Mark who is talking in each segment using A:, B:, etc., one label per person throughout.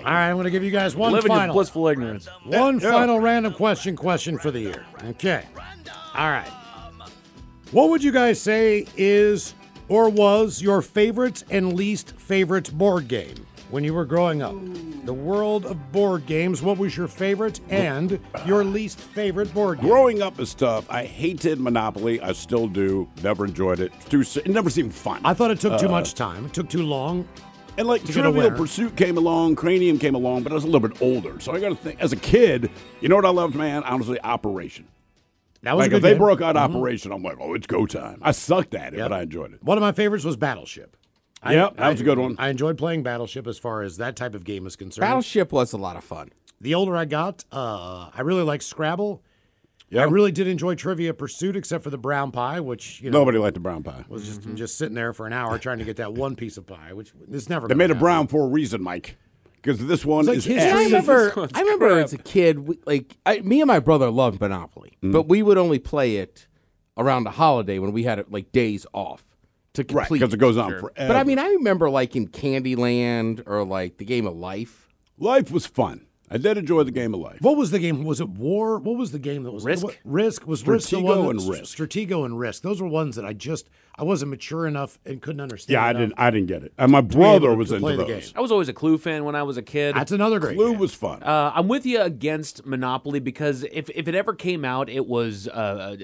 A: All right, I'm going to give you guys one
B: Living
A: final,
B: blissful ignorance.
A: one final random question question for the year. Okay. All right. What would you guys say is or was your favorite and least favorite board game when you were growing up? The world of board games. What was your favorite and your least favorite board game?
C: Growing up is tough. I hated Monopoly. I still do. Never enjoyed it. Too. It never seemed fun.
A: I thought it took too
C: Uh,
A: much time. It took too long.
C: And like
A: to get
C: Trivial
A: winner.
C: Pursuit came along, Cranium came along, but I was a little bit older. So I got to think. As a kid, you know what I loved, man? Honestly, Operation.
A: That was
C: like
A: a
C: if
A: good
C: they
A: game.
C: broke out
A: Mhm.
C: Operation, I'm like, oh, it's go time. I sucked at it,
A: Yep.
C: but I enjoyed it.
A: One of my favorites was Battleship. I-
C: Yep, that was a good one.
A: I enjoyed playing Battleship as far as that type of game is concerned.
D: Battleship was a lot of fun.
A: The older I got, uh, I really liked Scrabble. I really did enjoy Trivia Pursuit, except for the brown pie, which you know
C: Nobody liked the brown pie.
A: was just just sitting there for an hour trying to get that one piece of pie, which is never.
C: They made it
A: happen.
C: brown for a reason, Mike. Because this one
A: It's like
C: is
A: history.
C: S.
D: I remember.
B: This
D: I remember
B: crap.
D: as a kid, we, like I, me and my brother loved Monopoly,
C: Mm.
D: but we would only play it around a holiday when we had like days off to
C: Right,
D: complete.
C: because it goes on forever.
D: but I mean, I remember like in Candyland or like the game of Life.
C: life was fun. I did enjoy the game of life.
A: What was the game? Was it War? What was the game that was
B: Risk?
A: what- Risk was Risk the
C: Stratego
A: one
C: and Risk.
A: Stratego and Risk. Those were ones that I just I wasn't mature enough and couldn't understand.
C: Yeah, I didn't. I didn't get it. And my brother was
A: to
C: into
A: the
C: those.
A: game.
B: I was always a Clue fan when I was a kid.
A: That's another great.
C: Clue
A: game.
C: was fun.
B: Uh, I'm with you against Monopoly because if, if it ever came out, it was uh,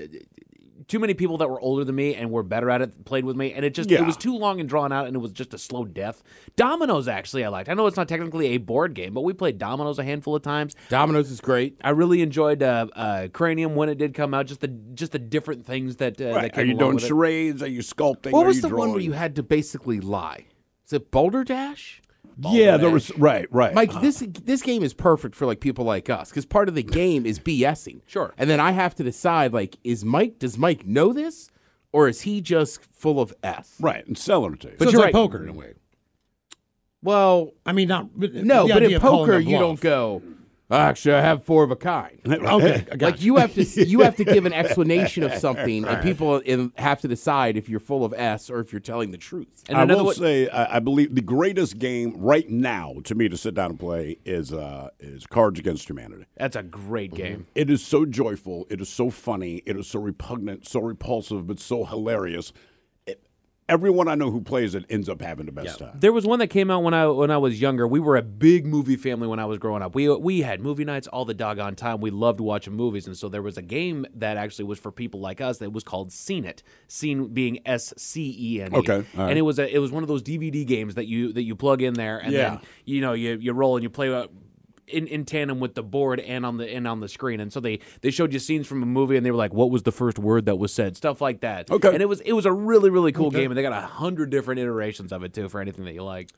B: too many people that were older than me and were better at it played with me, and it just
C: Yeah.
B: it was too long and drawn out, and it was just a slow death. Dominoes actually I liked. I know it's not technically a board game, but we played Dominoes a handful of times.
D: Dominoes is great.
B: I really enjoyed uh, uh, Cranium when it did come out. Just the just the different things that uh, that
C: right.
B: came
C: Are you doing
B: with it.
C: charades? Are you sculpting?
D: What
C: Are
D: was
C: you
D: the one where you had to basically lie? Is it Balderdash?
C: Yeah, there was right, right.
D: Mike, uh-huh. this this game is perfect for like people like us because part of the game is BSing.
B: Sure.
D: And then I have to decide like, is Mike? Does Mike know this, or is he just full of s?
C: right, and seller tape.
A: So it's
D: you're
A: like
D: right.
A: poker in a way.
D: Well,
A: I mean, not
D: no, but in poker you don't go. Actually, I have four of a kind.
A: Okay,
D: Like you have to you have to give an explanation of something, and people in, have to decide if you're full of s or if you're telling the truth.
B: And
C: I will
B: one-
C: say, I, I believe the greatest game right now to me to sit down and play is uh, is Cards Against Humanity.
B: That's a great game.
C: It is so joyful. It is so funny. It is so repugnant, so repulsive, but so hilarious. Everyone I know who plays it ends up having the best time.
B: There was one that came out when I when I was younger. We were a big movie family when I was growing up. We we had movie nights all the doggone time. We loved watching movies, and so there was a game that actually was for people like us that was called Seen It. Seen being S C E N E.
C: Okay, right.
B: and it was a it was one of those DVD games that you that you plug in there, and
C: Yeah.
B: then you know you you roll and you play. Uh, In, in tandem with the board and on the and on the screen, and so they they showed you scenes from a movie, and they were like, "What was the first word that was said?" Stuff like that.
C: Okay.
B: and it was it was a really really cool game, and they got a hundred different iterations of it too for anything that you like.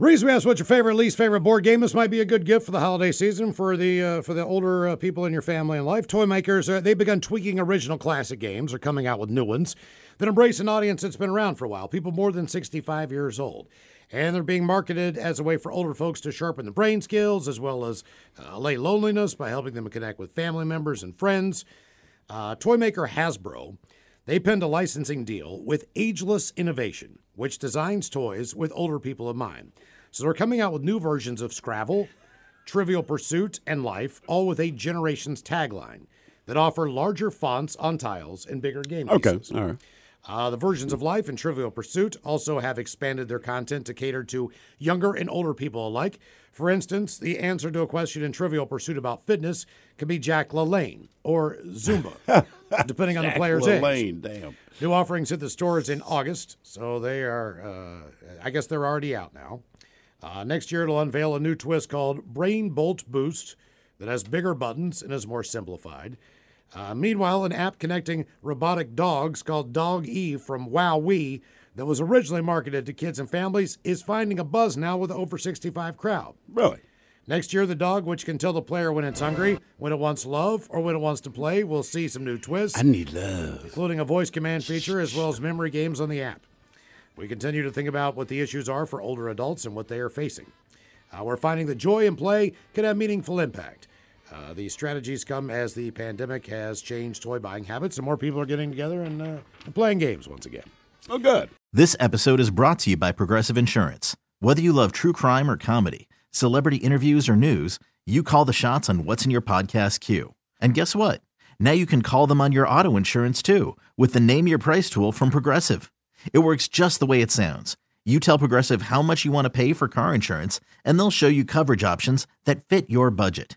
A: Reese, we asked what's your favorite, least favorite board game. This might be a good gift for the holiday season for the uh, for the older uh, people in your family and life. Toy makers, uh, they've begun tweaking original classic games or coming out with new ones that embrace an audience that's been around for a while, people more than 65 years old. And they're being marketed as a way for older folks to sharpen their brain skills as well as uh, allay loneliness by helping them connect with family members and friends. Uh, toy maker Hasbro, they penned a licensing deal with Ageless Innovation, which designs toys with older people in mind. So they're coming out with new versions of Scrabble, Trivial Pursuit, and Life, all with a generations tagline that offer larger fonts on tiles and bigger game pieces.
C: Okay, all right.
A: Uh, the versions of life and Trivial Pursuit also have expanded their content to cater to younger and older people alike. For instance, the answer to a question in Trivial Pursuit about fitness can be Jack LaLanne or Zumba, depending on the player's age.
C: LaLanne, damn.
A: New offerings hit the stores in August, so they are, uh, I guess they're already out now. Uh, next year, it'll unveil a new twist called Brain Bolt Boost that has bigger buttons and is more simplified. Uh, meanwhile, an app connecting robotic dogs called Dog E from WowWee that was originally marketed to kids and families is finding a buzz now with the over 65 crowd.
C: Really?
A: Next year, the dog, which can tell the player when it's hungry, when it wants love, or when it wants to play, will see some new twists.
C: I need love.
A: Including a voice command feature as well as memory games on the app. We continue to think about what the issues are for older adults and what they are facing. Uh, we're finding that joy and play can have meaningful impact. Uh, these strategies come as the pandemic has changed toy buying habits, and more people are getting together and, uh, and playing games once again.
C: Oh, good.
E: This episode is brought to you by Progressive Insurance. Whether you love true crime or comedy, celebrity interviews or news, you call the shots on what's in your podcast queue. And guess what? Now you can call them on your auto insurance too with the Name Your Price tool from Progressive. It works just the way it sounds. You tell Progressive how much you want to pay for car insurance, and they'll show you coverage options that fit your budget.